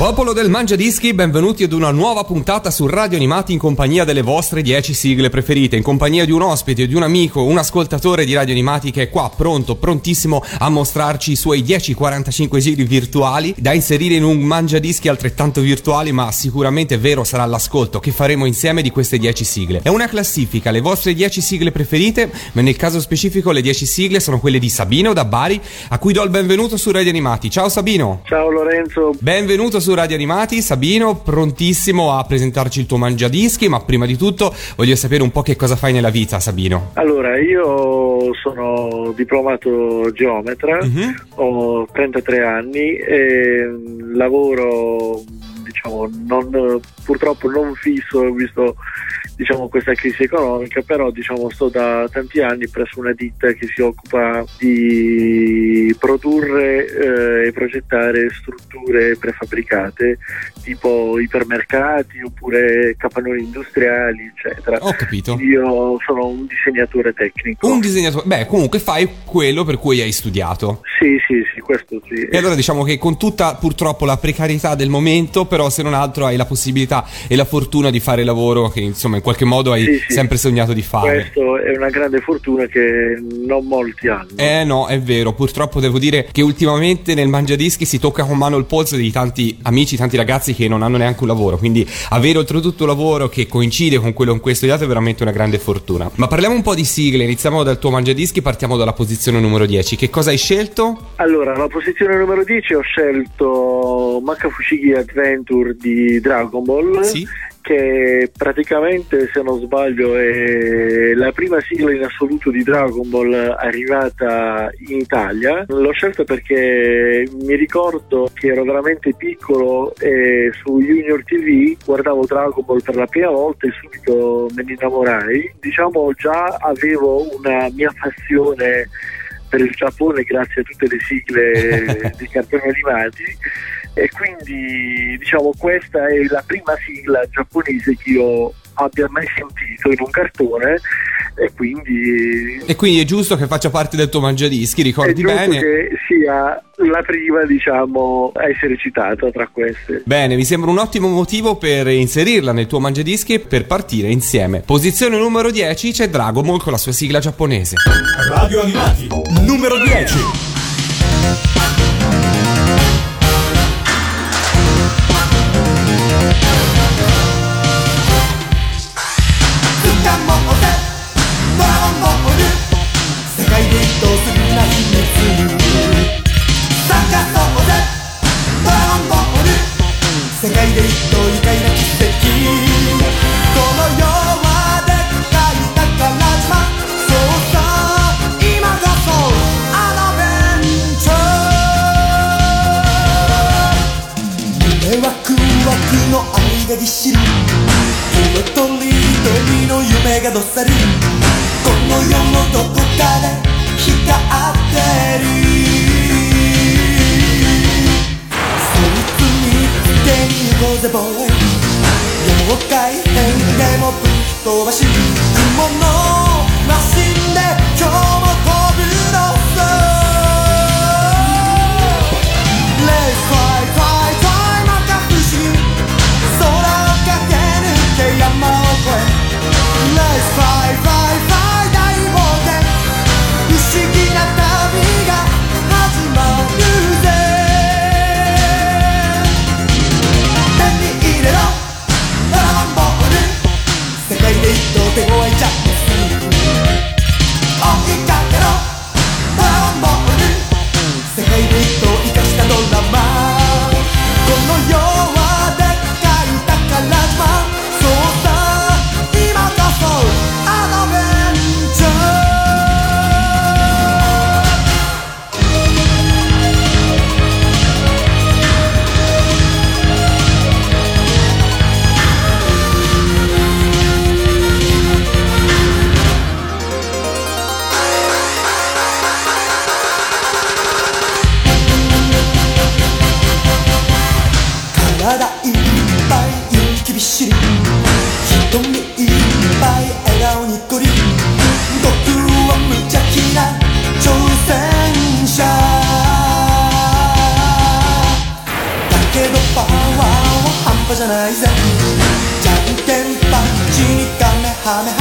Popolo del Mangia Dischi, benvenuti ad una nuova puntata su Radio Animati in compagnia delle vostre 10 sigle preferite, in compagnia di un ospite, di un amico, un ascoltatore di Radio Animati che è qua pronto, prontissimo a mostrarci i suoi 10-45 giri virtuali da inserire in un Mangia Dischi altrettanto virtuali, ma sicuramente vero sarà l'ascolto che faremo insieme di queste 10 sigle. È una classifica, le vostre 10 sigle preferite, ma nel caso specifico le 10 sigle sono quelle di Sabino da Bari, a cui do il benvenuto su Radio Animati. Ciao Sabino! Ciao Lorenzo, Benvenuto su Radio Animati, Sabino, prontissimo a presentarci il tuo mangiadischi, ma prima di tutto voglio sapere un po' che cosa fai nella vita, Sabino. allora io sono diplomato geometra, Mhm. ho 33 anni e lavoro diciamo non, purtroppo non fisso visto diciamo questa crisi economica però diciamo sto da tanti anni presso una ditta che si occupa di produrre eh, e progettare strutture prefabbricate tipo ipermercati oppure capannoni industriali eccetera Ho capito. io sono un disegnatore tecnico Un disegnatore, beh, comunque fai quello per cui hai studiato. sì sì sì questo sì E allora diciamo che con tutta purtroppo la precarietà del momento, però se non altro hai la possibilità e la fortuna di fare il lavoro che insomma in qualche modo hai Sì, sì. sempre sognato di fare. Questo è una grande fortuna che non molti hanno. Eh no, è vero, purtroppo devo dire che ultimamente nel Mangiadischi si tocca con mano il polso di tanti amici, tanti ragazzi che non hanno neanche un lavoro, quindi avere oltretutto un lavoro che coincide con quello in cui hai studiato è veramente una grande fortuna. Ma parliamo un po' di sigle, iniziamo dal tuo Mangiadischi, partiamo dalla posizione numero 10. Che cosa hai scelto? Allora, alla posizione numero 10 ho scelto Makafushigi Adventure di Dragon Ball. Sì. Che praticamente, se non sbaglio, è la prima sigla in assoluto di Dragon Ball arrivata in Italia. L'ho scelta perché mi ricordo che ero veramente piccolo e su Junior TV guardavo Dragon Ball per la prima volta e subito me ne innamorai. Diciamo già avevo una mia passione per il Giappone grazie a tutte le sigle dei cartoni animati e quindi diciamo questa è la prima sigla giapponese che io abbia mai sentito in un cartone e quindi E quindi è giusto che faccia parte del tuo Mangiadischi, ricordi bene? che sia la prima diciamo a essere citata tra queste Bene, mi sembra un ottimo motivo per inserirla nel tuo Mangiadischi e per partire insieme. Posizione numero 10 c'è Dragon Ball con la sua sigla giapponese. Radio Animati, numero 10.「瞳にいっぱい笑顔にっこり僕は無邪気な挑戦者。だけどパワーは半端じゃないぜ。じゃんけんパンチにカメハメハ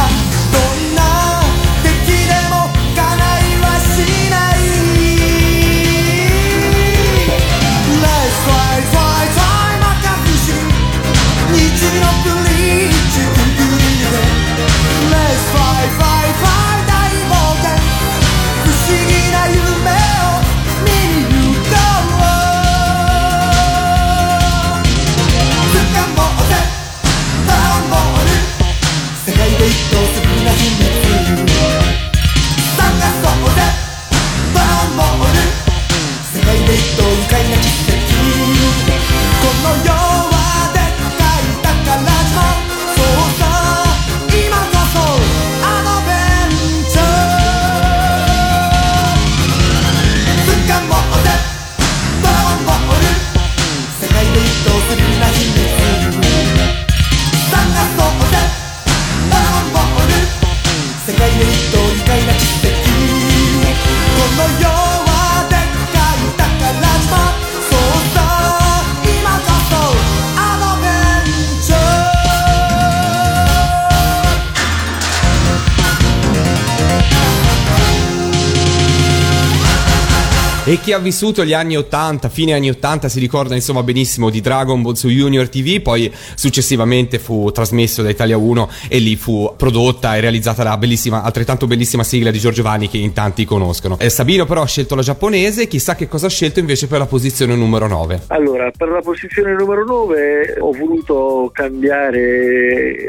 chi ha vissuto gli anni 80, fine anni 80, si ricorda insomma benissimo di Dragon Ball su Junior TV, poi successivamente fu trasmesso da Italia 1 e lì fu prodotta e realizzata la bellissima, altrettanto bellissima sigla di Giorgio Vanni che in tanti conoscono. Eh, Sabino però ha scelto la giapponese, chissà che cosa ha scelto invece per la posizione numero 9. Allora, per la posizione numero 9 ho voluto cambiare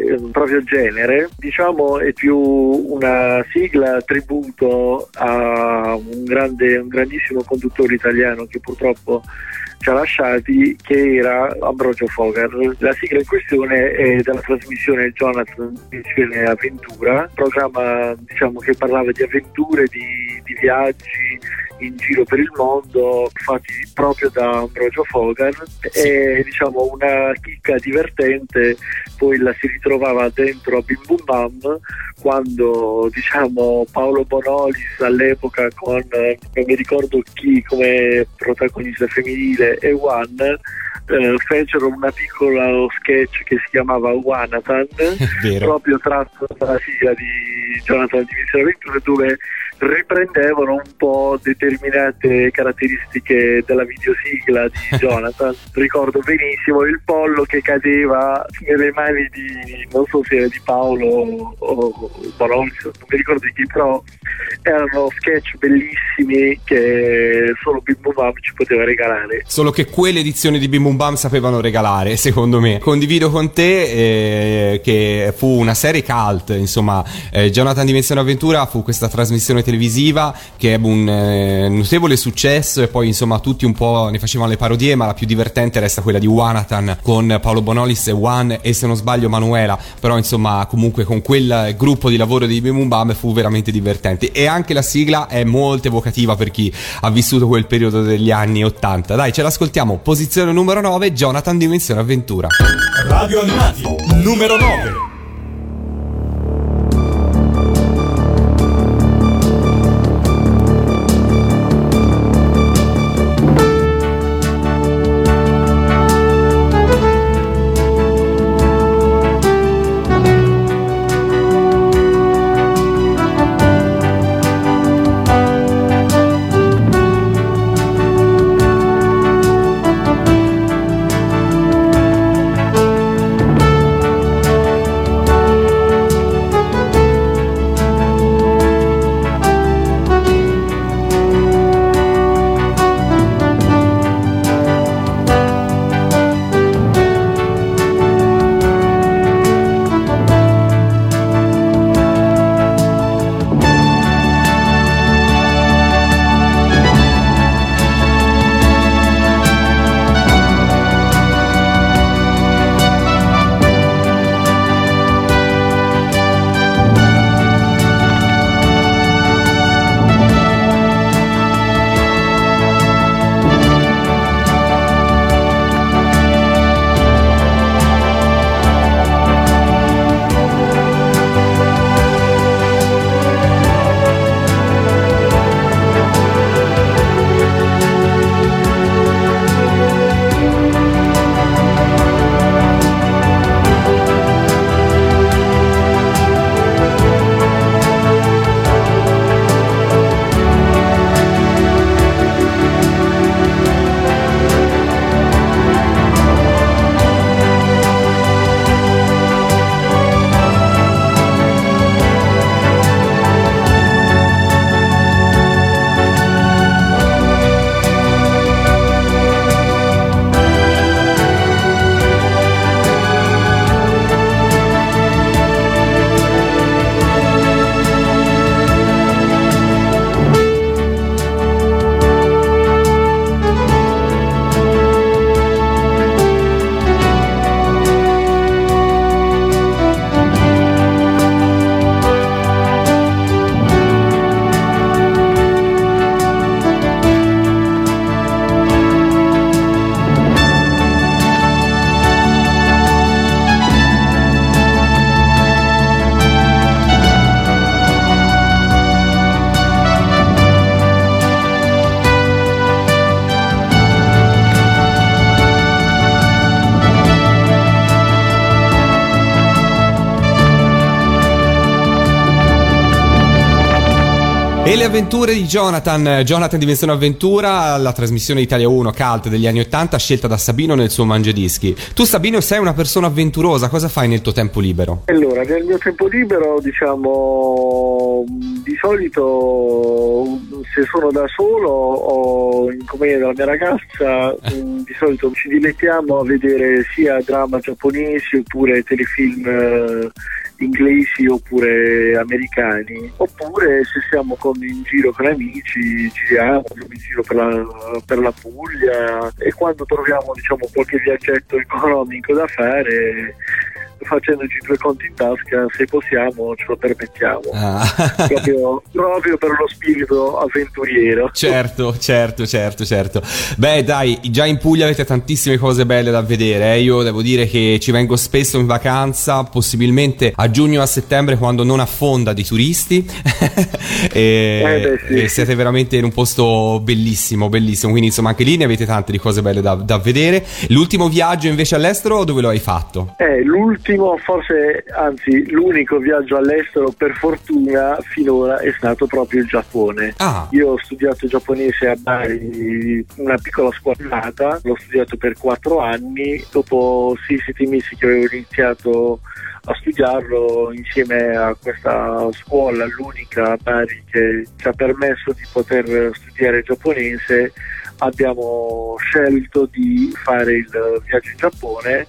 il proprio genere, diciamo è più una sigla tributo a un, grande, un grandissimo conduttore italiano che purtroppo ci ha lasciati, che era Ambrogio Fogar. La sigla in questione è della trasmissione Jonathan Missione Avventura, programma diciamo, che parlava di avventure, di, di viaggi in giro per il mondo fatti proprio da Ambrogio Fogar e diciamo una chicca divertente poi la si ritrovava dentro a Bim Bum Bam quando diciamo Paolo Bonolis all'epoca con non mi ricordo chi come protagonista femminile e Juan eh, fecero una piccola sketch che si chiamava Wanathan Vero. proprio tratto dalla sigla di Jonathan di Missione Avventure dove riprendevano un po' determinate caratteristiche della videosigla di Jonathan. Ricordo benissimo il pollo che cadeva nelle mani di non so se era di Paolo o Bonolis, non mi ricordo di chi, però erano sketch bellissimi che solo Bim Bum Bam ci poteva regalare. Solo che quelle edizioni di Bim Bum Bam sapevano regalare, secondo me. Condivido con te eh, che fu una serie cult, insomma, eh, Jonathan Dimensione Avventura fu questa trasmissione televisiva che ebbe un eh, notevole successo e poi insomma tutti un po' ne facevano le parodie, ma la più divertente resta quella di Wanathan con Paolo Bonolis e Juan e se non sbaglio Manuela, però insomma comunque con quel gruppo di lavoro di Bim Bum Bam fu veramente divertente e anche la sigla è molto evocativa per chi ha vissuto quel periodo degli anni 80. Dai, ce l'ascoltiamo. Posizione numero 9, Jonathan Dimensione Avventura. Radio Animati, numero 9. E le avventure di Jonathan, Jonathan Dimensione Avventura, la trasmissione Italia 1 cult degli anni 80 scelta da Sabino nel suo Mangiadischi. Tu Sabino sei una persona avventurosa, cosa fai nel tuo tempo libero? Allora, nel mio tempo libero, diciamo, di solito se sono da solo o in compagnia della mia ragazza, mm, di solito ci dilettiamo a vedere sia drama giapponesi oppure telefilm eh, inglesi oppure americani, oppure se siamo con- in giro con amici, giriamo in giro per la, per la Puglia e quando troviamo diciamo qualche viaggetto economico da fare facendoci due conti in tasca se possiamo ce lo permettiamo Ah. proprio, proprio per lo spirito avventuriero Certo, certo, certo, certo. Beh, dai, già in Puglia avete tantissime cose belle da vedere. eh. Io devo dire che ci vengo spesso in vacanza, possibilmente a giugno o a settembre quando non affonda di turisti. e, Eh, beh, sì. e siete veramente in un posto bellissimo, bellissimo. Quindi, insomma, anche lì ne avete tante di cose belle da, da vedere. L'ultimo viaggio invece all'estero, dove lo hai fatto? Eh, l'ultimo, forse, anzi l'unico viaggio all'estero per fortuna finora è stato proprio il Giappone. Ah, Io ho studiato giapponese a Bari, una piccola squadrata, l'ho studiato per quattro anni, dopo 6-7 mesi che avevo iniziato a studiarlo insieme a questa scuola, l'unica a Bari che ci ha permesso di poter studiare giapponese, abbiamo scelto di fare il viaggio in Giappone.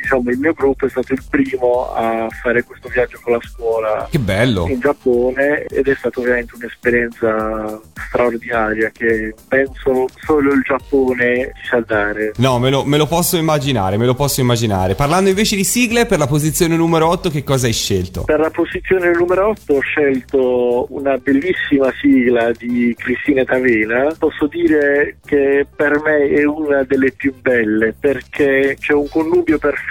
Diciamo, il mio gruppo è stato il primo a fare questo viaggio con la scuola che bello. in Giappone ed è stata veramente un'esperienza straordinaria che penso solo il Giappone ci sa dare. No, me lo, me lo posso immaginare, me lo posso immaginare. Parlando invece di sigle, per la posizione numero 8, che cosa hai scelto? Per la posizione numero 8 ho scelto una bellissima sigla di Cristina Tavena. Posso dire che per me è una delle più belle perché c'è un connubio perfetto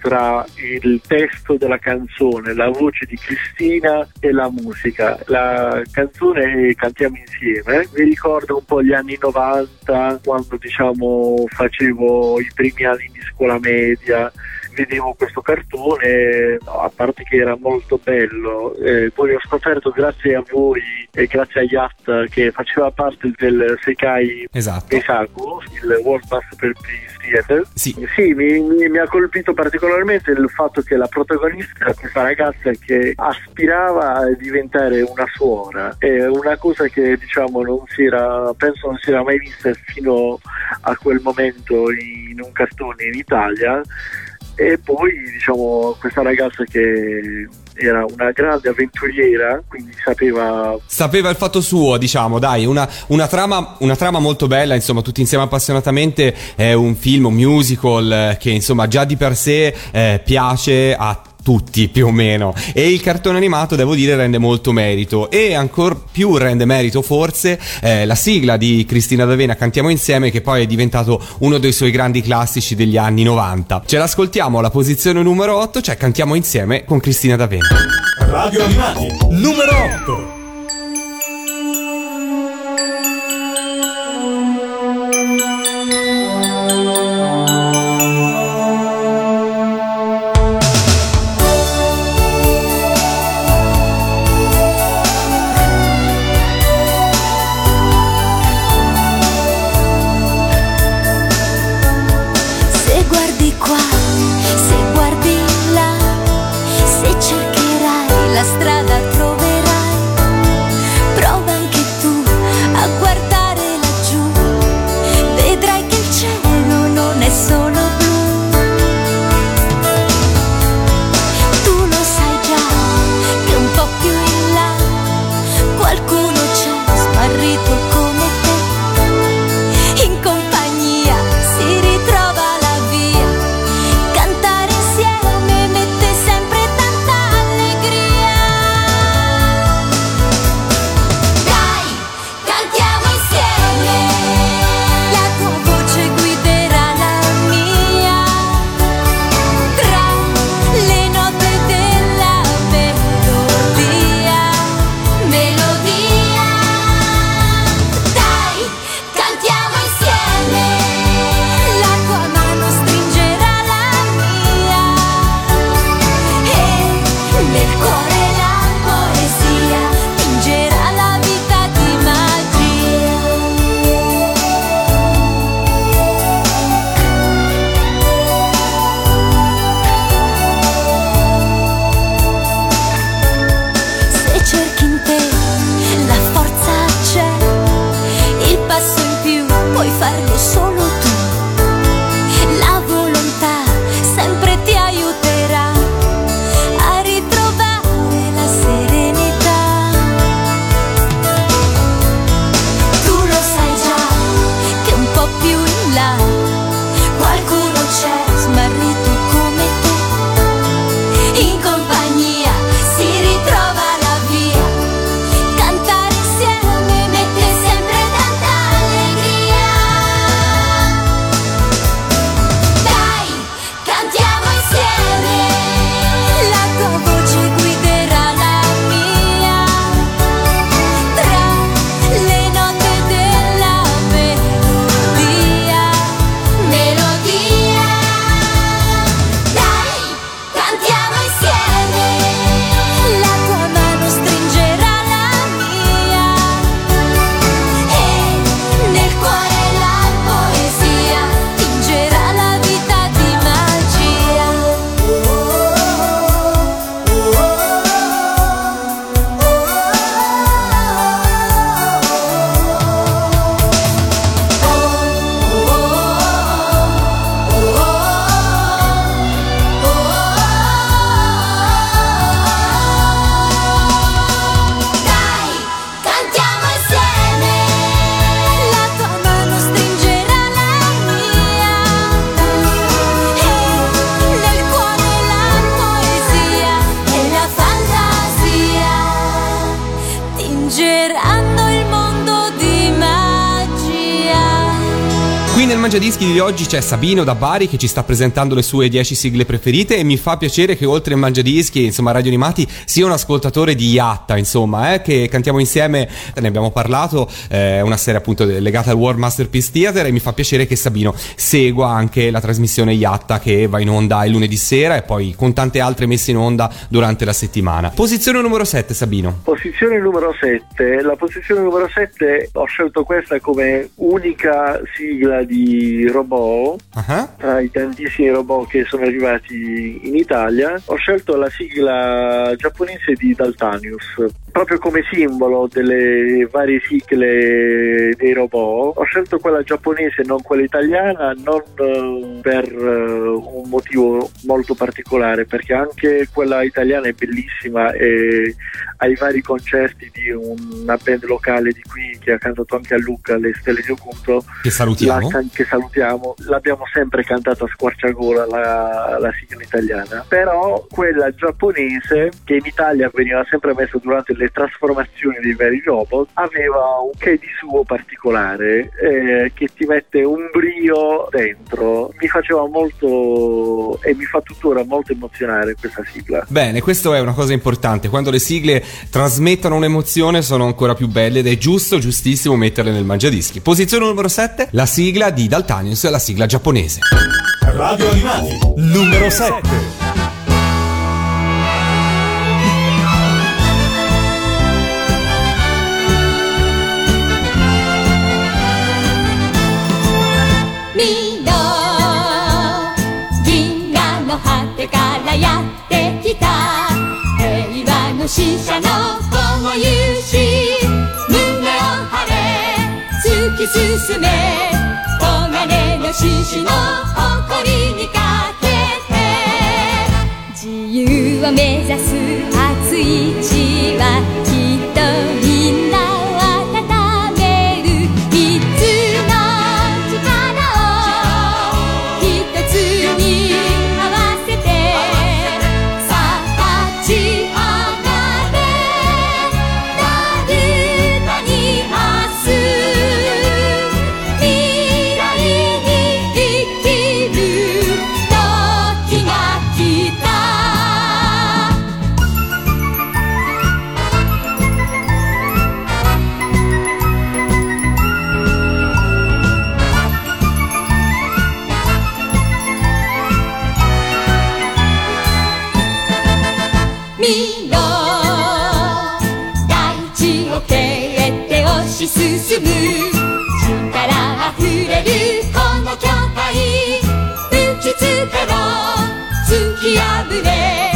tra il testo della canzone, la voce di Cristina e la musica. La canzone Cantiamo insieme mi ricorda un po' gli anni 90 quando diciamo facevo i primi anni di scuola media vedevo questo cartone, no, a parte che era molto bello, eh, poi ho scoperto grazie a voi e grazie a Yacht che faceva parte del Sekai Esatto. Eisaku, il World Masterpiece Theater. Sì. Sì, mi, mi- mi ha colpito particolarmente il fatto che la protagonista era questa ragazza che aspirava a diventare una suora. È una cosa che diciamo non si era, penso non si era mai vista fino a quel momento in un cartone in Italia. E poi diciamo questa ragazza che era una grande avventuriera, quindi sapeva Sapeva il fatto suo, diciamo, dai, una, una trama, una trama molto bella, insomma, tutti insieme appassionatamente, è un film, un musical eh, che insomma già di per sé eh, piace a tutti più o meno. E il cartone animato devo dire rende molto merito. E ancora più rende merito forse eh, la sigla di Cristina D'Avena Cantiamo insieme che poi è diventato uno dei suoi grandi classici degli anni 90 ce l'ascoltiamo alla posizione numero 8 cioè Cantiamo insieme con Cristina D'Avena. Radio Animati, numero 8. C'è Sabino da Bari che ci sta presentando le sue 10 sigle preferite e mi fa piacere che oltre al Mangiadischi, insomma, Radio Animati sia un ascoltatore di Yatta, insomma, eh, che cantiamo insieme, ne abbiamo parlato, è una serie appunto legata al World Masterpiece Theater e mi fa piacere che Sabino segua anche la trasmissione Yatta che va in onda il lunedì sera e poi con tante altre messe in onda durante la settimana. Posizione numero 7 Sabino. Posizione numero 7. La posizione numero 7 ho scelto questa come unica sigla di robot Ah, tra i tantissimi robot che sono arrivati in Italia. Ho scelto la sigla giapponese di Daltanius proprio come simbolo delle varie sigle dei robot. Ho scelto quella giapponese, non quella italiana, non eh, per eh, un motivo molto particolare, perché anche quella italiana è bellissima e ai vari concerti di una band locale di qui che ha cantato anche a Lucca, le Stelle di Occulto, che salutiamo. la- che salutiamo, l'abbiamo sempre cantata a squarciagola la, la sigla italiana, però quella giapponese che in Italia veniva sempre messa durante le trasformazioni dei vari robot aveva un che di suo particolare eh, che ti mette un brio dentro, mi faceva molto e mi fa tuttora molto emozionare questa sigla. Bene, questo è una cosa importante. Quando le sigle trasmettono un'emozione sono ancora più belle ed è giusto, giustissimo metterle nel mangiadischi. Posizione numero 7, la sigla di Daltanius, la sigla giapponese. Radio Animati, numero 7. 平和の使者の子も勇士胸を張れ突き進め黄金の獅子の誇りにかけて。自由を目指す熱い破れ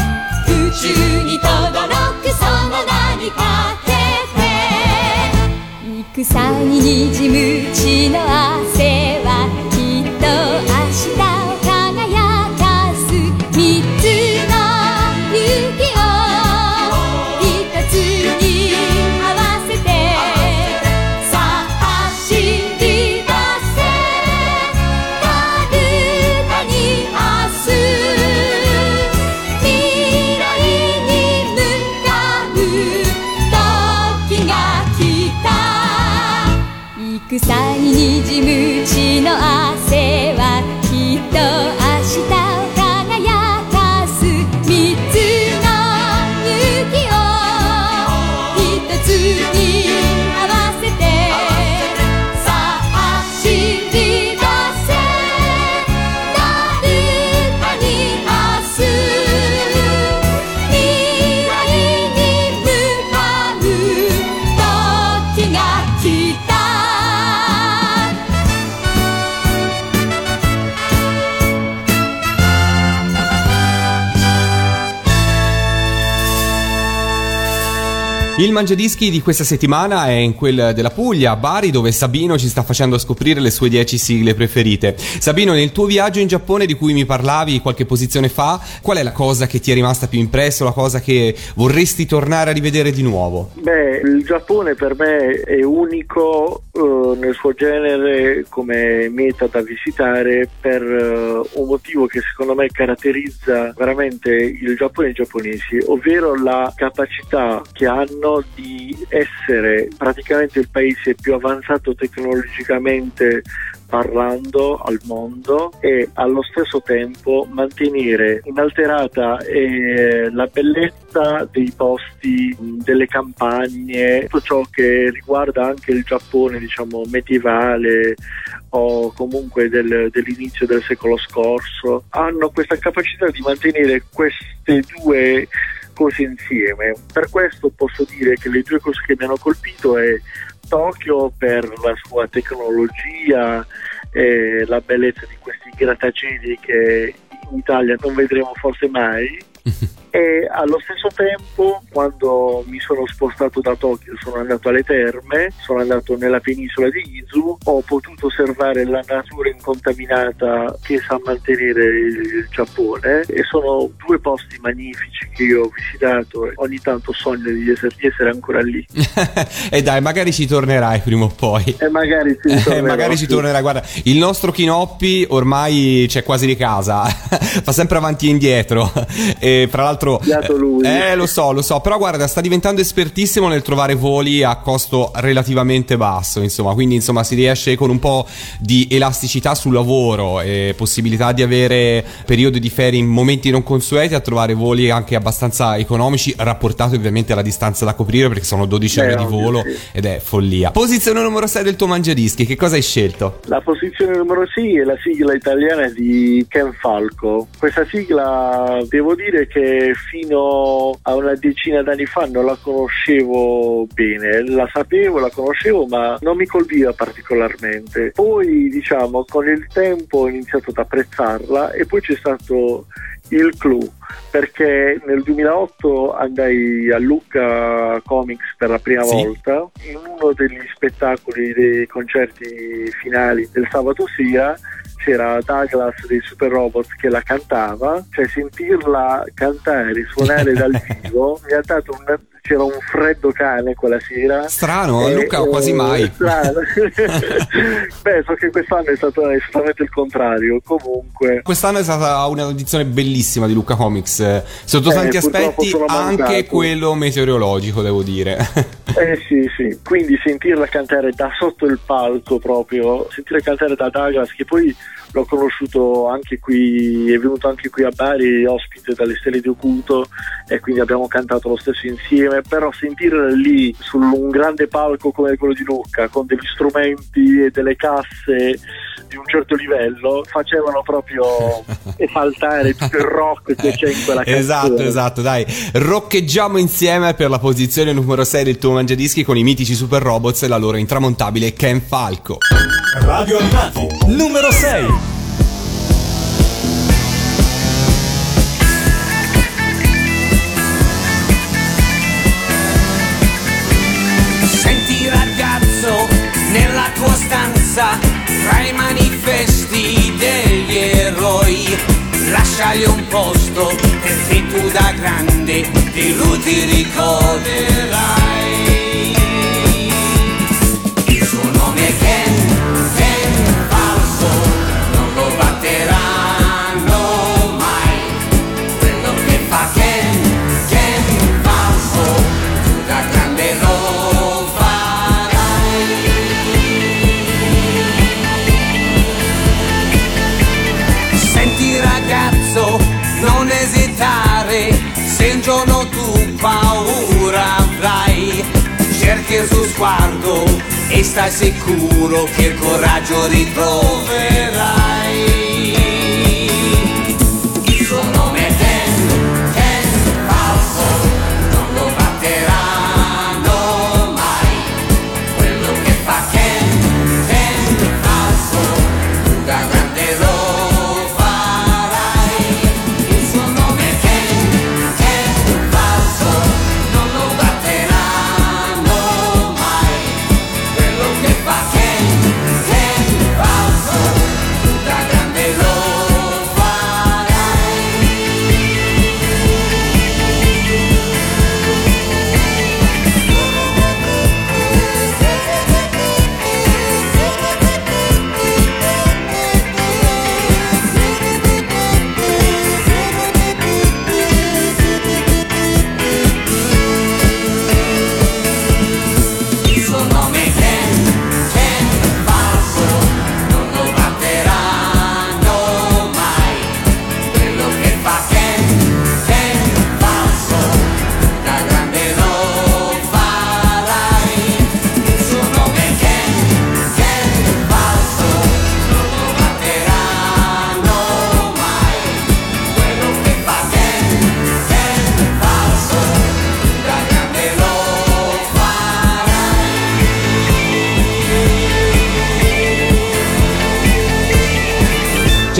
宇宙にとどろくその名にかけて戦に滲む血の汗 Il mangiadischi di questa settimana è in quel della Puglia, a Bari, dove Sabino ci sta facendo scoprire le sue 10 sigle preferite. Sabino, nel tuo viaggio in Giappone di cui mi parlavi qualche posizione fa, qual è la cosa che ti è rimasta più impressa, la cosa che vorresti tornare a rivedere di nuovo? Beh, il Giappone per me è unico eh, nel suo genere come meta da visitare per eh, un motivo che secondo me caratterizza veramente il Giappone e i giapponesi, ovvero la capacità che hanno di essere praticamente il paese più avanzato tecnologicamente parlando al mondo e allo stesso tempo mantenere inalterata eh, la bellezza dei posti, delle campagne, tutto ciò che riguarda anche il Giappone diciamo medievale o comunque del, dell'inizio del secolo scorso, hanno questa capacità di mantenere queste due cose insieme. Per questo posso dire che le due cose che mi hanno colpito è Tokyo per la sua tecnologia e la bellezza di questi grattacieli che in Italia non vedremo forse mai e allo stesso tempo quando mi sono spostato da Tokyo sono andato alle terme sono andato nella penisola di Izu ho potuto osservare la natura incontaminata che sa mantenere il Giappone e sono due posti magnifici che io ho visitato e ogni tanto sogno di essere, di essere ancora lì e dai, magari ci tornerai prima o poi. e magari ci ritornerò, magari ci sì. tornerà. Guarda, il nostro Kinoppi ormai c'è quasi di casa, fa sempre avanti e indietro. E fra l'altro, Lui. eh, lo so, lo so. Però guarda, sta diventando espertissimo nel trovare voli a costo relativamente basso. Insomma, quindi insomma si riesce con un po' di elasticità sul lavoro e possibilità di avere periodi di ferie in momenti non consueti a trovare voli anche abbastanza economici, rapportati ovviamente alla distanza da coprire perché sono 12 Beh, ore di volo sì. ed è follia. Posizione numero 6 del tuo mangiadischi, che cosa hai scelto? La posizione numero 6 è la sigla italiana di Ken Falco. Questa sigla devo dire che fino a una decina d'anni fa non la conoscevo bene, la sapevo, la conoscevo, ma non mi colpiva particolarmente. Poi, diciamo, con il tempo ho iniziato ad apprezzarla e poi c'è stato il clou perché nel 2008 andai a Lucca Comics per la prima Sì. volta in uno degli spettacoli dei concerti finali del sabato sera c'era Douglas dei Super Robots che la cantava, cioè sentirla cantare, suonare dal vivo mi ha dato un c'era un freddo cane quella sera. Strano, Eh, Lucca eh, quasi mai. strano. Beh, so che quest'anno è stato esattamente il contrario. Comunque, Quest'anno è stata un'edizione bellissima di Luca Comics, sotto Eh, tanti aspetti, anche mancato. quello meteorologico, devo dire. Eh sì, sì, quindi sentirla cantare da sotto il palco proprio, sentire cantare da Douglas che poi l'ho conosciuto anche qui, è venuto anche qui a Bari, ospite dalle Stelle di Oculto e quindi abbiamo cantato lo stesso insieme, però sentirla lì su un grande palco come quello di Lucca con degli strumenti e delle casse di un certo livello facevano proprio esaltare tutto il rock che c'è in quella canzone. esatto, esatto, dai. Roccheggiamo insieme per la posizione numero 6 del tuo mangiadischi con i mitici Super Robots e la loro intramontabile Ken Falco. Radio Animati, numero 6. Lasciagli un posto perché tu da grande di lui ti ricorderai. Sguardo e stai sicuro che il coraggio ritroverai.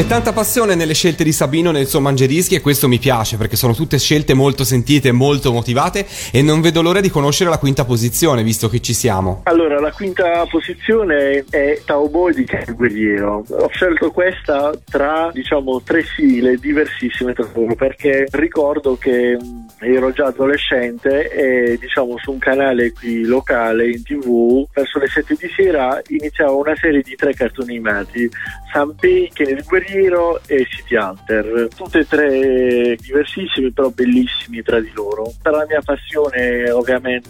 C'è tanta passione nelle scelte di Sabino nel suo mangiadischi e questo mi piace perché sono tutte scelte molto sentite molto motivate e non vedo l'ora di conoscere la quinta posizione visto che ci siamo. Allora, la quinta posizione è Cowboy di Ken Guerriero. Ho scelto questa tra, diciamo, tre sigle diversissime tra loro perché ricordo che mh, ero già adolescente e, diciamo, su un canale qui locale in tv, verso le 7 di sera iniziava una serie di tre cartoni animati, Sanpei, Ken il Guerriero e City Hunter. Tutte e tre diversissimi però bellissimi tra di loro. Per la mia passione ovviamente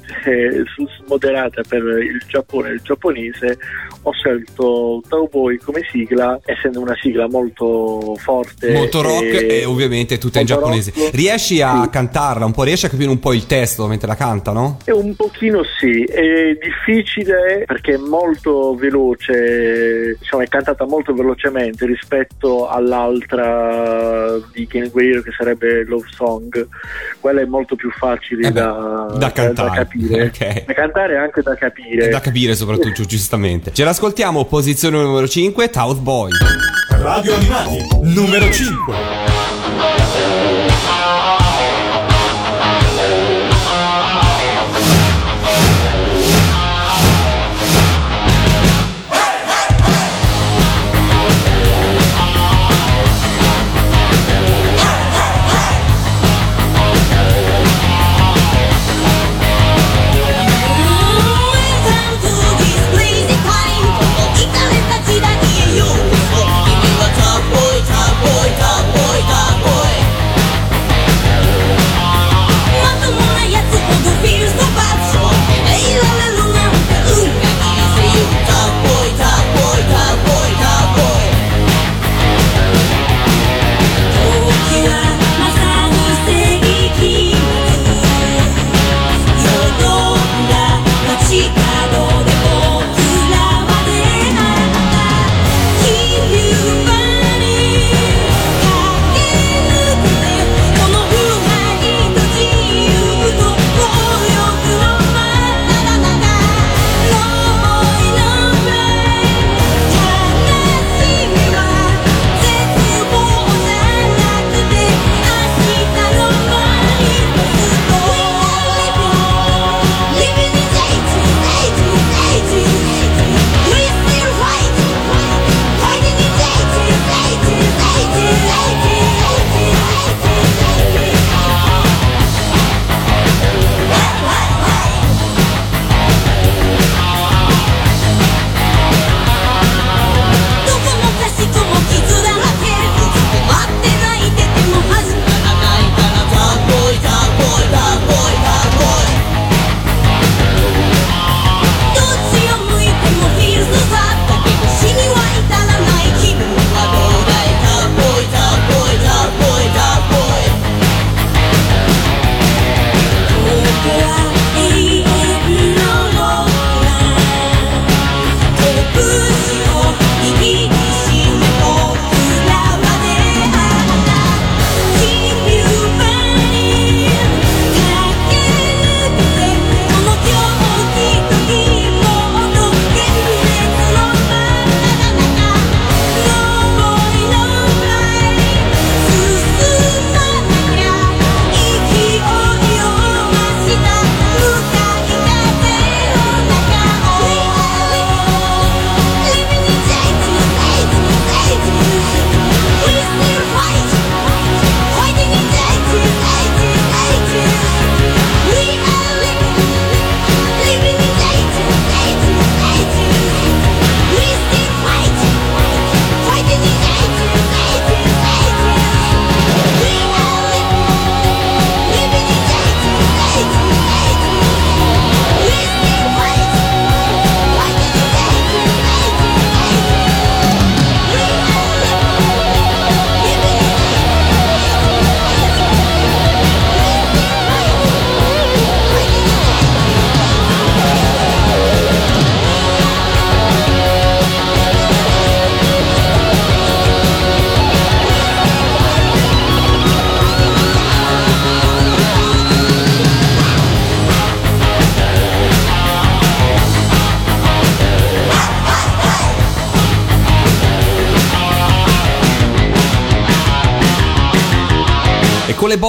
moderata per il Giappone e il giapponese ho scelto Cowboy come sigla essendo una sigla molto forte Molto rock e, ovviamente tutta in giapponese. rock. Riesci a Sì. cantarla un po', riesci a capire un po' il testo mentre la canta, no? È un pochino sì, è difficile perché è molto veloce, diciamo è cantata molto velocemente rispetto all'altra di Ken Guerriero che sarebbe Love Song, quella è molto più facile Eh beh, da, da cantare. capire, Ok. da cantare e anche da capire. È da capire soprattutto, giustamente. Ce l'ascoltiamo, posizione numero 5, Tout Boy. Radio Animati, numero 5.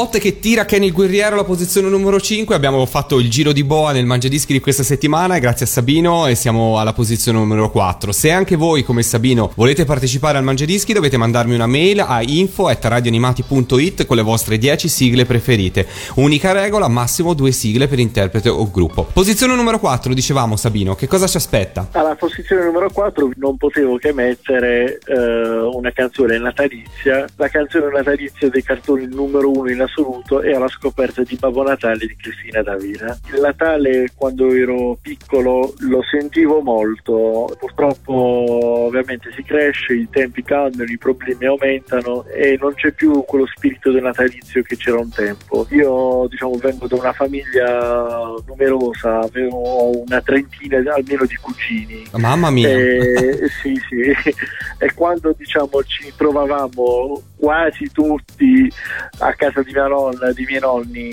Botte che tira Kenny il guerriero alla posizione numero 5. Abbiamo fatto il giro di boa nel Mangiadischi di questa settimana, grazie a Sabino, e siamo alla posizione numero 4. Se anche voi, come Sabino, volete partecipare al Mangiadischi, dovete mandarmi una mail a info.radioanimati.it con le vostre 10 sigle preferite. Unica regola, massimo due sigle per interprete o gruppo. Posizione numero 4, dicevamo Sabino, che cosa ci aspetta? Alla posizione numero 4 non potevo che mettere eh, una canzone natalizia, la canzone natalizia dei cartoni numero uno in assoluto è alla scoperta di Babbo Natale di Cristina D'Avena. Il Natale quando ero piccolo lo sentivo molto, purtroppo ovviamente si cresce, i tempi cambiano, i problemi aumentano e non c'è più quello spirito del natalizio che c'era un tempo. Io diciamo vengo da una famiglia numerosa, avevo una trentina almeno di cugini. Mamma mia. Eh, sì, sì. E quando diciamo ci trovavamo quasi tutti a casa di mia nonna, di miei nonni,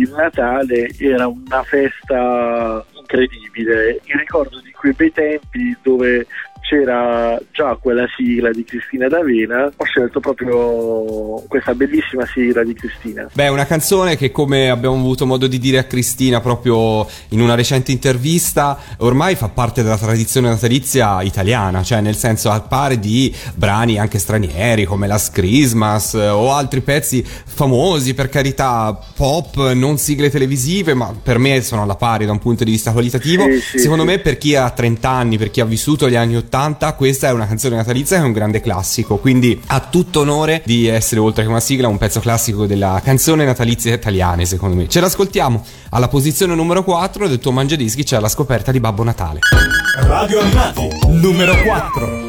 il Natale era una festa incredibile. Il ricordo di quei bei tempi dove c'era già quella sigla di Cristina D'Avena, ho scelto proprio questa bellissima sigla di Cristina. Beh, una canzone che come abbiamo avuto modo di dire a Cristina proprio in una recente intervista, ormai fa parte della tradizione natalizia italiana, cioè nel senso al pari di brani anche stranieri come Last Christmas eh, o altri pezzi famosi, per carità, pop, non sigle televisive, ma per me sono alla pari da un punto di vista qualitativo. Sì, sì, Secondo sì. me per chi ha 30 anni, per chi ha vissuto gli anni 80, questa è una canzone natalizia che è un grande classico, quindi ha tutto onore di essere oltre che una sigla un pezzo classico della canzone natalizia italiane, secondo me. Ce l'ascoltiamo alla posizione numero 4 del tuo mangiadischi c'è la scoperta di Babbo Natale. Radio Animati, numero 4.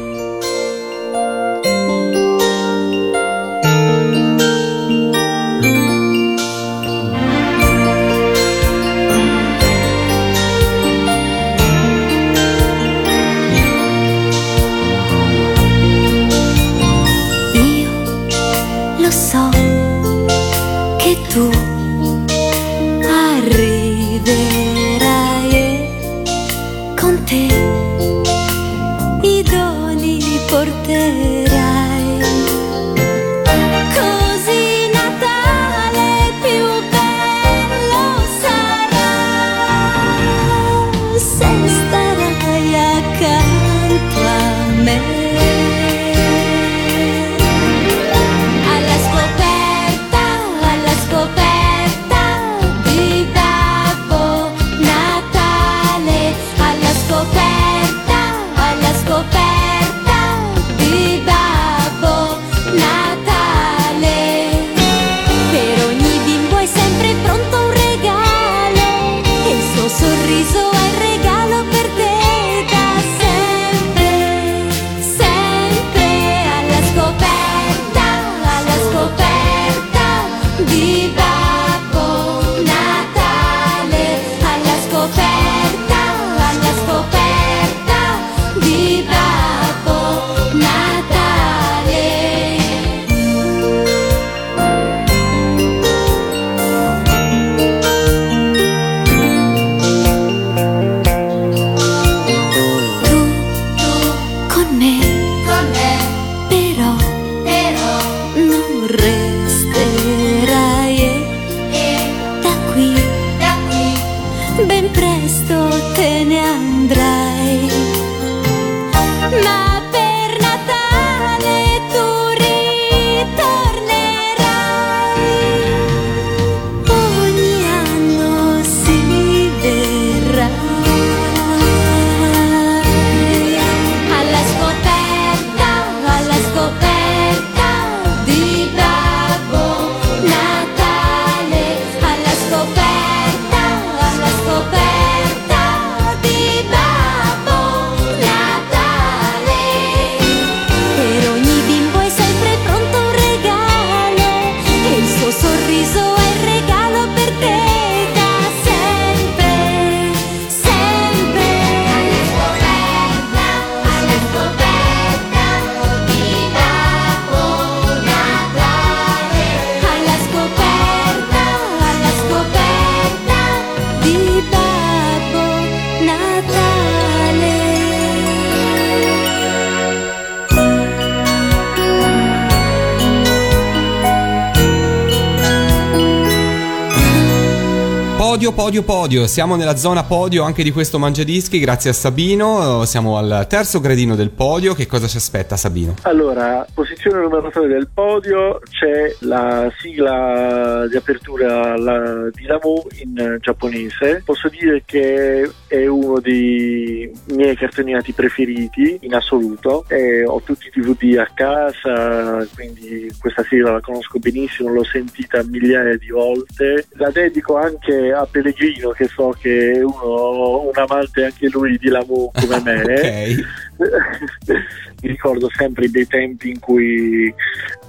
Podio, podio. Siamo nella zona podio anche di questo Mangiadischi, grazie a Sabino. Siamo al terzo gradino del podio. Che cosa ci aspetta, Sabino? Allora, posizione numero 3 del podio c'è la sigla di apertura la- di Lamu in giapponese. Posso dire che è uno dei miei cartoni animati preferiti in assoluto. E ho tutti i DVD a casa, quindi questa sigla la conosco benissimo, l'ho sentita migliaia di volte. La dedico anche a Pellegrino, che so che è uno, un amante anche lui di Lamu come me. mi ricordo sempre dei tempi in cui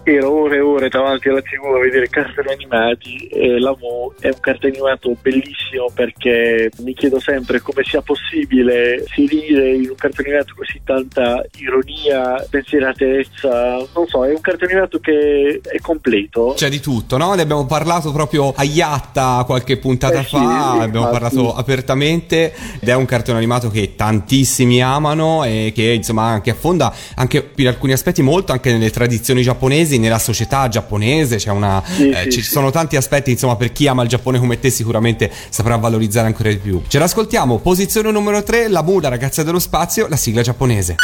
ero ore e ore davanti alla tv a vedere cartoni animati e l'amo è un cartone animato bellissimo perché mi chiedo sempre come sia possibile inserire in un cartone animato così tanta ironia, pensieratezza, non so, è un cartone animato che è completo. C'è di tutto, no? Ne abbiamo parlato proprio a Iatta qualche puntata Eh sì, fa, sì, abbiamo parlato apertamente ed è un cartone animato che tantissimi amano e che insomma anche affonda anche in alcuni aspetti molto anche nelle tradizioni giapponesi, nella società giapponese, c'è una Sì, eh, sì, ci sì. sono tanti aspetti insomma per chi ama il Giappone come te sicuramente saprà valorizzare ancora di più. Ce l'ascoltiamo, posizione numero 3, la Mu, la ragazza dello spazio, la sigla giapponese.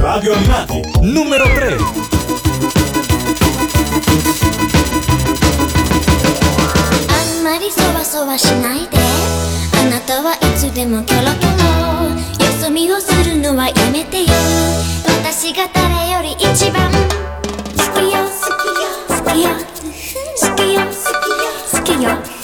Radio Animati, numero 3. あんまりそわそわしないであなたはいつでもキョロキョロよそ見をするのはやめてよ私が誰より一番 有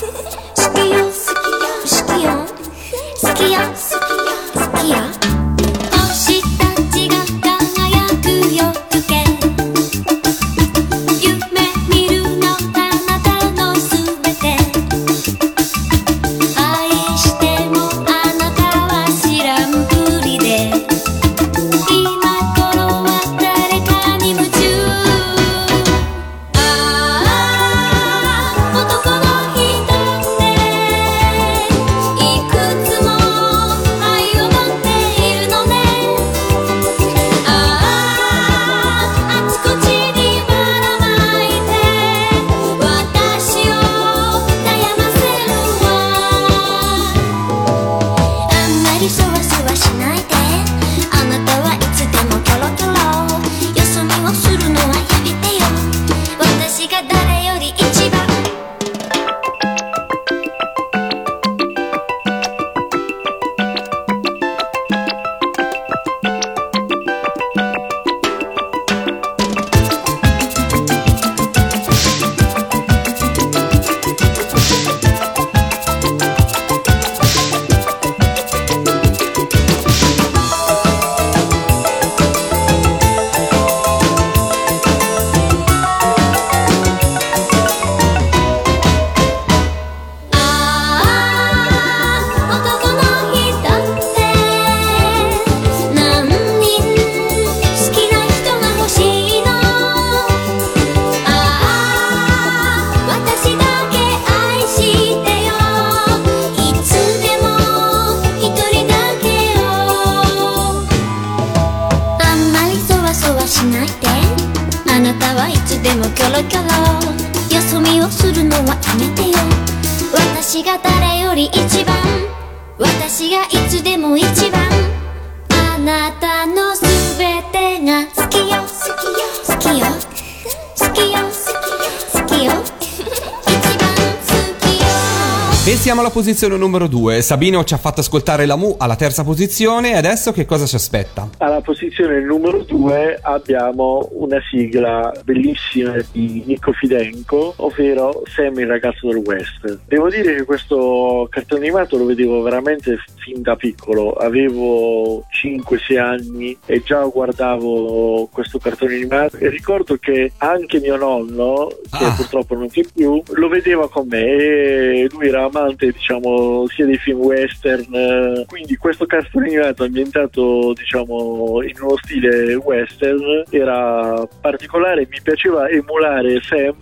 posizione numero 2. Sabino ci ha fatto ascoltare la Mu alla terza posizione e adesso che cosa ci aspetta? Alla posizione numero 2 abbiamo una sigla bellissima di Nico Fidenco, ovvero Sam il ragazzo del West. Devo dire che questo cartone animato lo vedevo veramente fin da piccolo, avevo 5-6 anni e già guardavo questo cartone animato e ricordo che anche mio nonno, che Ah. purtroppo non c'è più, lo vedeva con me e lui era amante diciamo sia dei film western, eh, quindi questo cartone animato ambientato diciamo in uno stile western era particolare, mi piaceva emulare Sam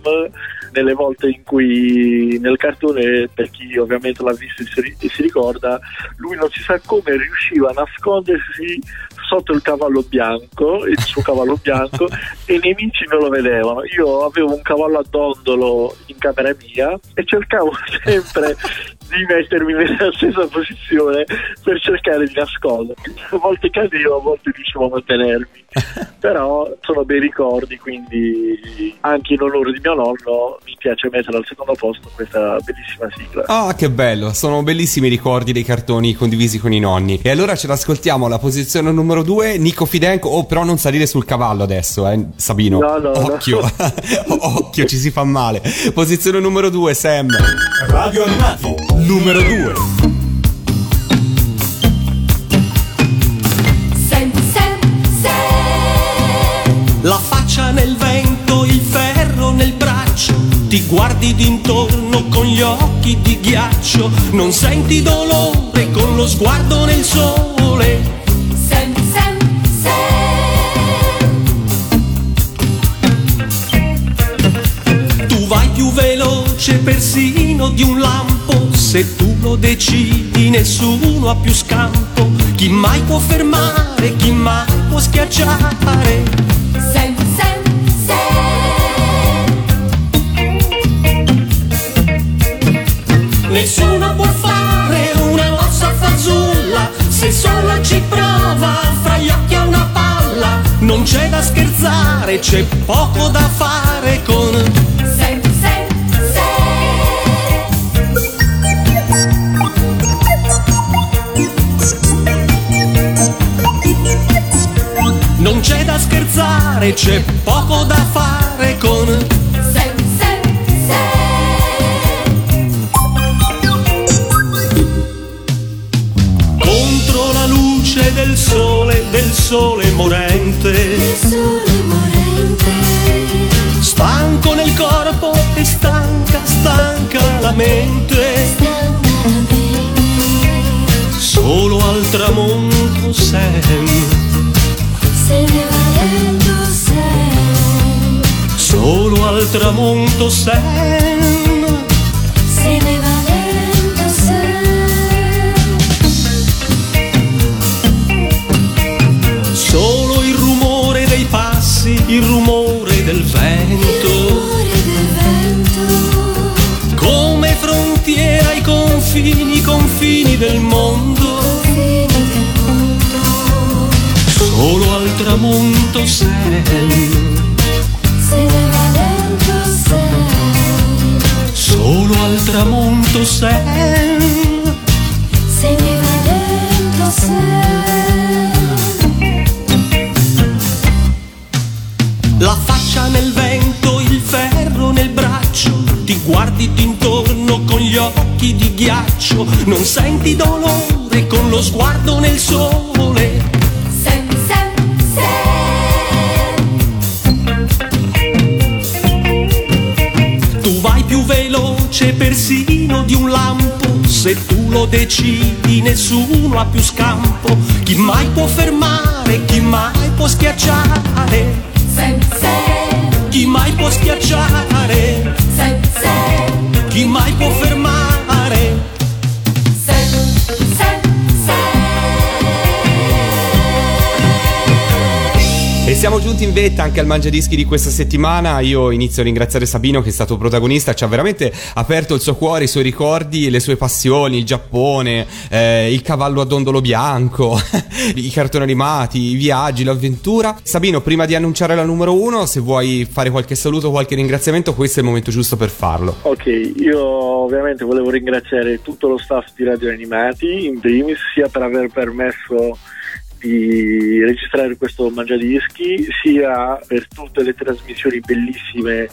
nelle volte in cui nel cartone, per chi ovviamente l'ha visto e si, ri- e si ricorda, lui non si sa come riusciva a nascondersi sotto il cavallo bianco, il suo cavallo bianco, e i nemici non lo vedevano. Io avevo un cavallo a dondolo in camera mia e cercavo sempre di mettermi nella stessa posizione per cercare di nascondermi. A volte cadevo, a volte riuscivo a mantenermi. Però sono bei ricordi, quindi anche in onore di mio nonno mi piace mettere al secondo posto questa bellissima sigla. Ah, che bello, sono bellissimi i ricordi dei cartoni condivisi con i nonni. E allora ce l'ascoltiamo alla posizione numero 2, Nico Fidenco. Oh, però non salire sul cavallo adesso, eh, Sabino. No, no, no. Occhio, occhio, ci si fa male. Posizione numero 2, Sam. Radio Animati, numero 2. Sam, Sam, Sam. La faccia nel vento, il ferro nel braccio, ti guardi d'intorno con gli occhi di ghiaccio, non senti dolore con lo sguardo nel sole. Veloce persino di un lampo, se tu lo decidi nessuno ha più scampo, chi mai può fermare, chi mai può schiacciare. Nessuno può fare una mossa fazulla se solo ci prova fra gli occhi a una palla. Non c'è da scherzare, c'è poco da fare con c'è da scherzare, c'è poco da fare con Sam, Sam, Contro la luce del sole, del sole morente. Sole morente. Stanco nel corpo e stanca, stanca la mente Stanca la mente. Solo al tramonto Sam Se ne va lento, Sam. Solo al tramonto Sam Se ne va lento, Sam. Solo il rumore dei passi, il rumore del vento Rumore del vento. Come frontiera ai confini, confini del mondo Solo al tramonto Sam Se lento, Sam. Solo al tramonto Sam Se lento, Sam. La faccia nel vento, il ferro nel braccio, ti guardi d'intorno con gli occhi di ghiaccio, non senti dolore con lo sguardo nel sole. Veloce persino di un lampo, se tu lo decidi nessuno ha più scampo, chi mai può fermare, chi mai può schiacciare, Sam. chi mai può schiacciare, Sam. chi mai può fermare. Siamo giunti in vetta anche al Mangiadischi di questa settimana. Io inizio a ringraziare Sabino che è stato protagonista, ci ha veramente aperto il suo cuore, i suoi ricordi, le sue passioni, il Giappone, eh, il cavallo a dondolo bianco, i cartoni animati, i viaggi, l'avventura. Sabino, prima di annunciare la numero uno, se vuoi fare qualche saluto, qualche ringraziamento, questo è il momento giusto per farlo. Ok, io ovviamente volevo ringraziare tutto lo staff di Radio Animati, in primis, sia per aver permesso di registrare questo mangiadischi, sia per tutte le trasmissioni bellissime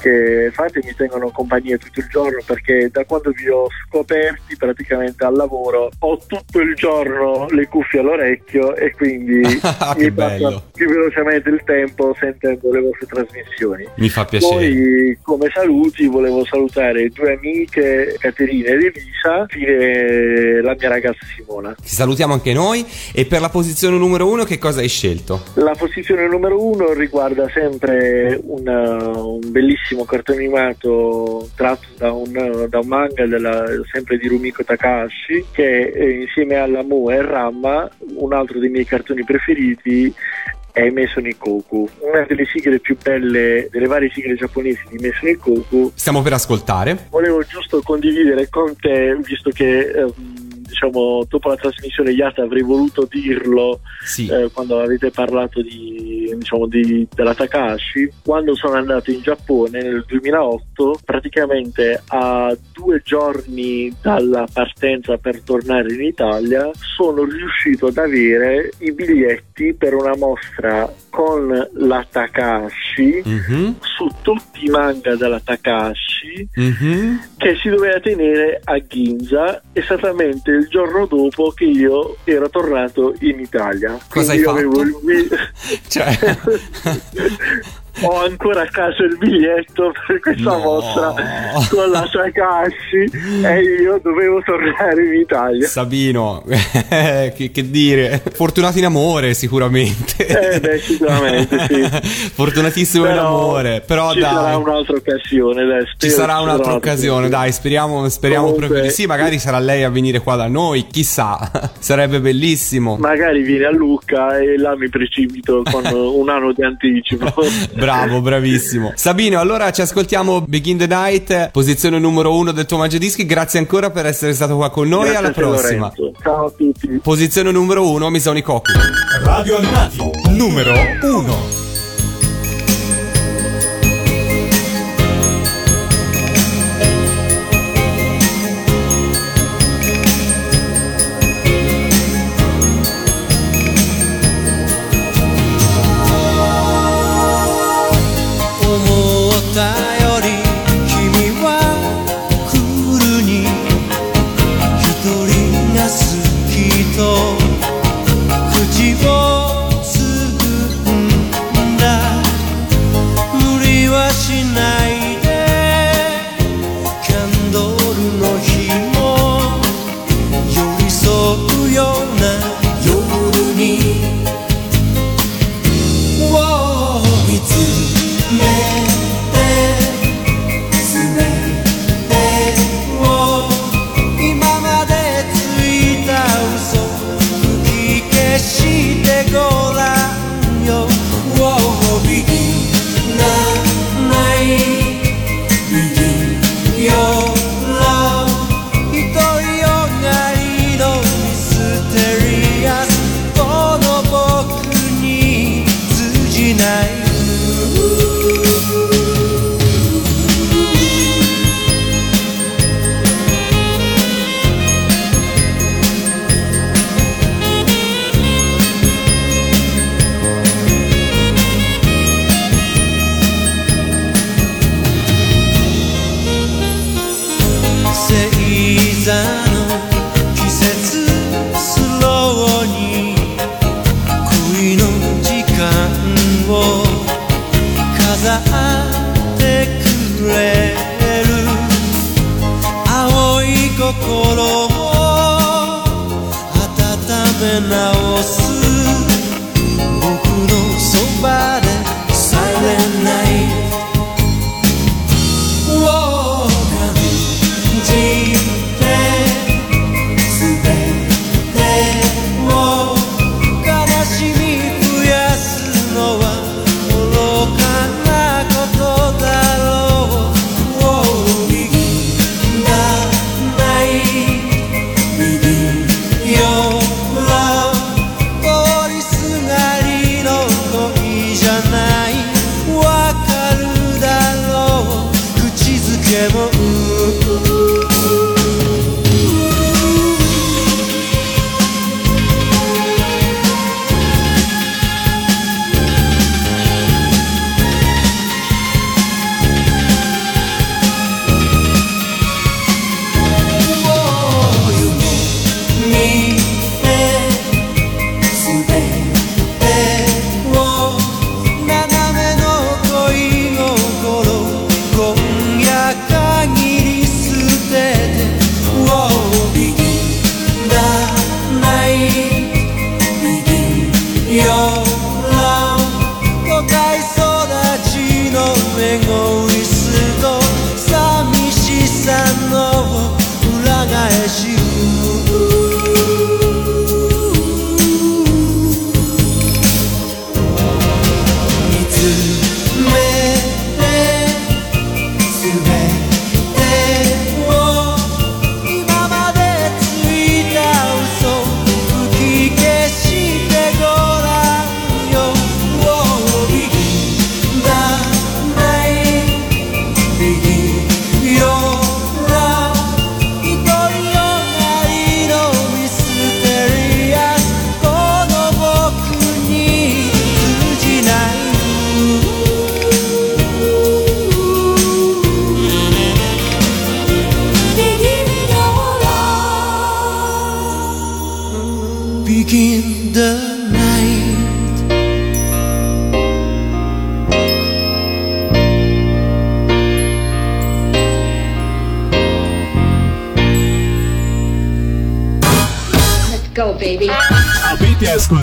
che fate, mi tengono compagnia tutto il giorno perché da quando vi ho scoperti praticamente al lavoro ho tutto il giorno le cuffie all'orecchio e quindi Ah, mi passa più velocemente il tempo sentendo le vostre trasmissioni. Mi fa piacere. Poi come saluti volevo salutare due amiche, Caterina ed Elisa, e la mia ragazza Simona. Ti salutiamo anche noi e per la posizione numero uno che cosa hai scelto? La posizione numero uno riguarda sempre un, uh, un bellissimo cartone animato tratto da un, da un manga della- sempre di Rumiko Takahashi che insieme alla Mu e Ramma, un altro dei miei cartoni preferiti, è Mason Ikoku, una delle sigle più belle, delle varie sigle giapponesi di Mason Ikoku. Stiamo per ascoltare. Volevo giusto condividere con te, visto che ehm, diciamo dopo la trasmissione Yata avrei voluto dirlo Sì. eh, quando avete parlato di, diciamo, di- della Takahashi, quando sono andato in Giappone nel 2008, praticamente a due giorni dalla partenza per tornare in Italia, sono riuscito ad avere i biglietti per una mostra con la Takahashi Mhm, su tutti i manga della Takahashi mhm. che si doveva tenere a Ginza esattamente il giorno dopo che io ero tornato in Italia. Cosa Quindi hai io fatto? avevo il Cioè... ho ancora a casa il biglietto per questa No. mostra con la Takahashi e io dovevo tornare in Italia. Sabino, che, che dire, fortunato in amore sicuramente. Eh beh, sicuramente sì. Fortunatissimo in Però amore, però ci dai. sarà un'altra occasione, dai, Ci sarà un'altra occasione, dai, speriamo, speriamo Comunque- proprio di sì, magari sarà lei a venire qua da noi, chissà, sarebbe bellissimo. Magari vieni a Lucca e là mi precipito con un anno di anticipo. Bravo, bravissimo. Sabino, allora ci ascoltiamo Begin the Night, posizione numero uno del tuo Mangiadischi. Grazie ancora per essere stato qua con noi. Grazie alla prossima. Lorenzo. Ciao a tutti. Posizione numero uno, Misoni Koku. Radio Animati, numero 1.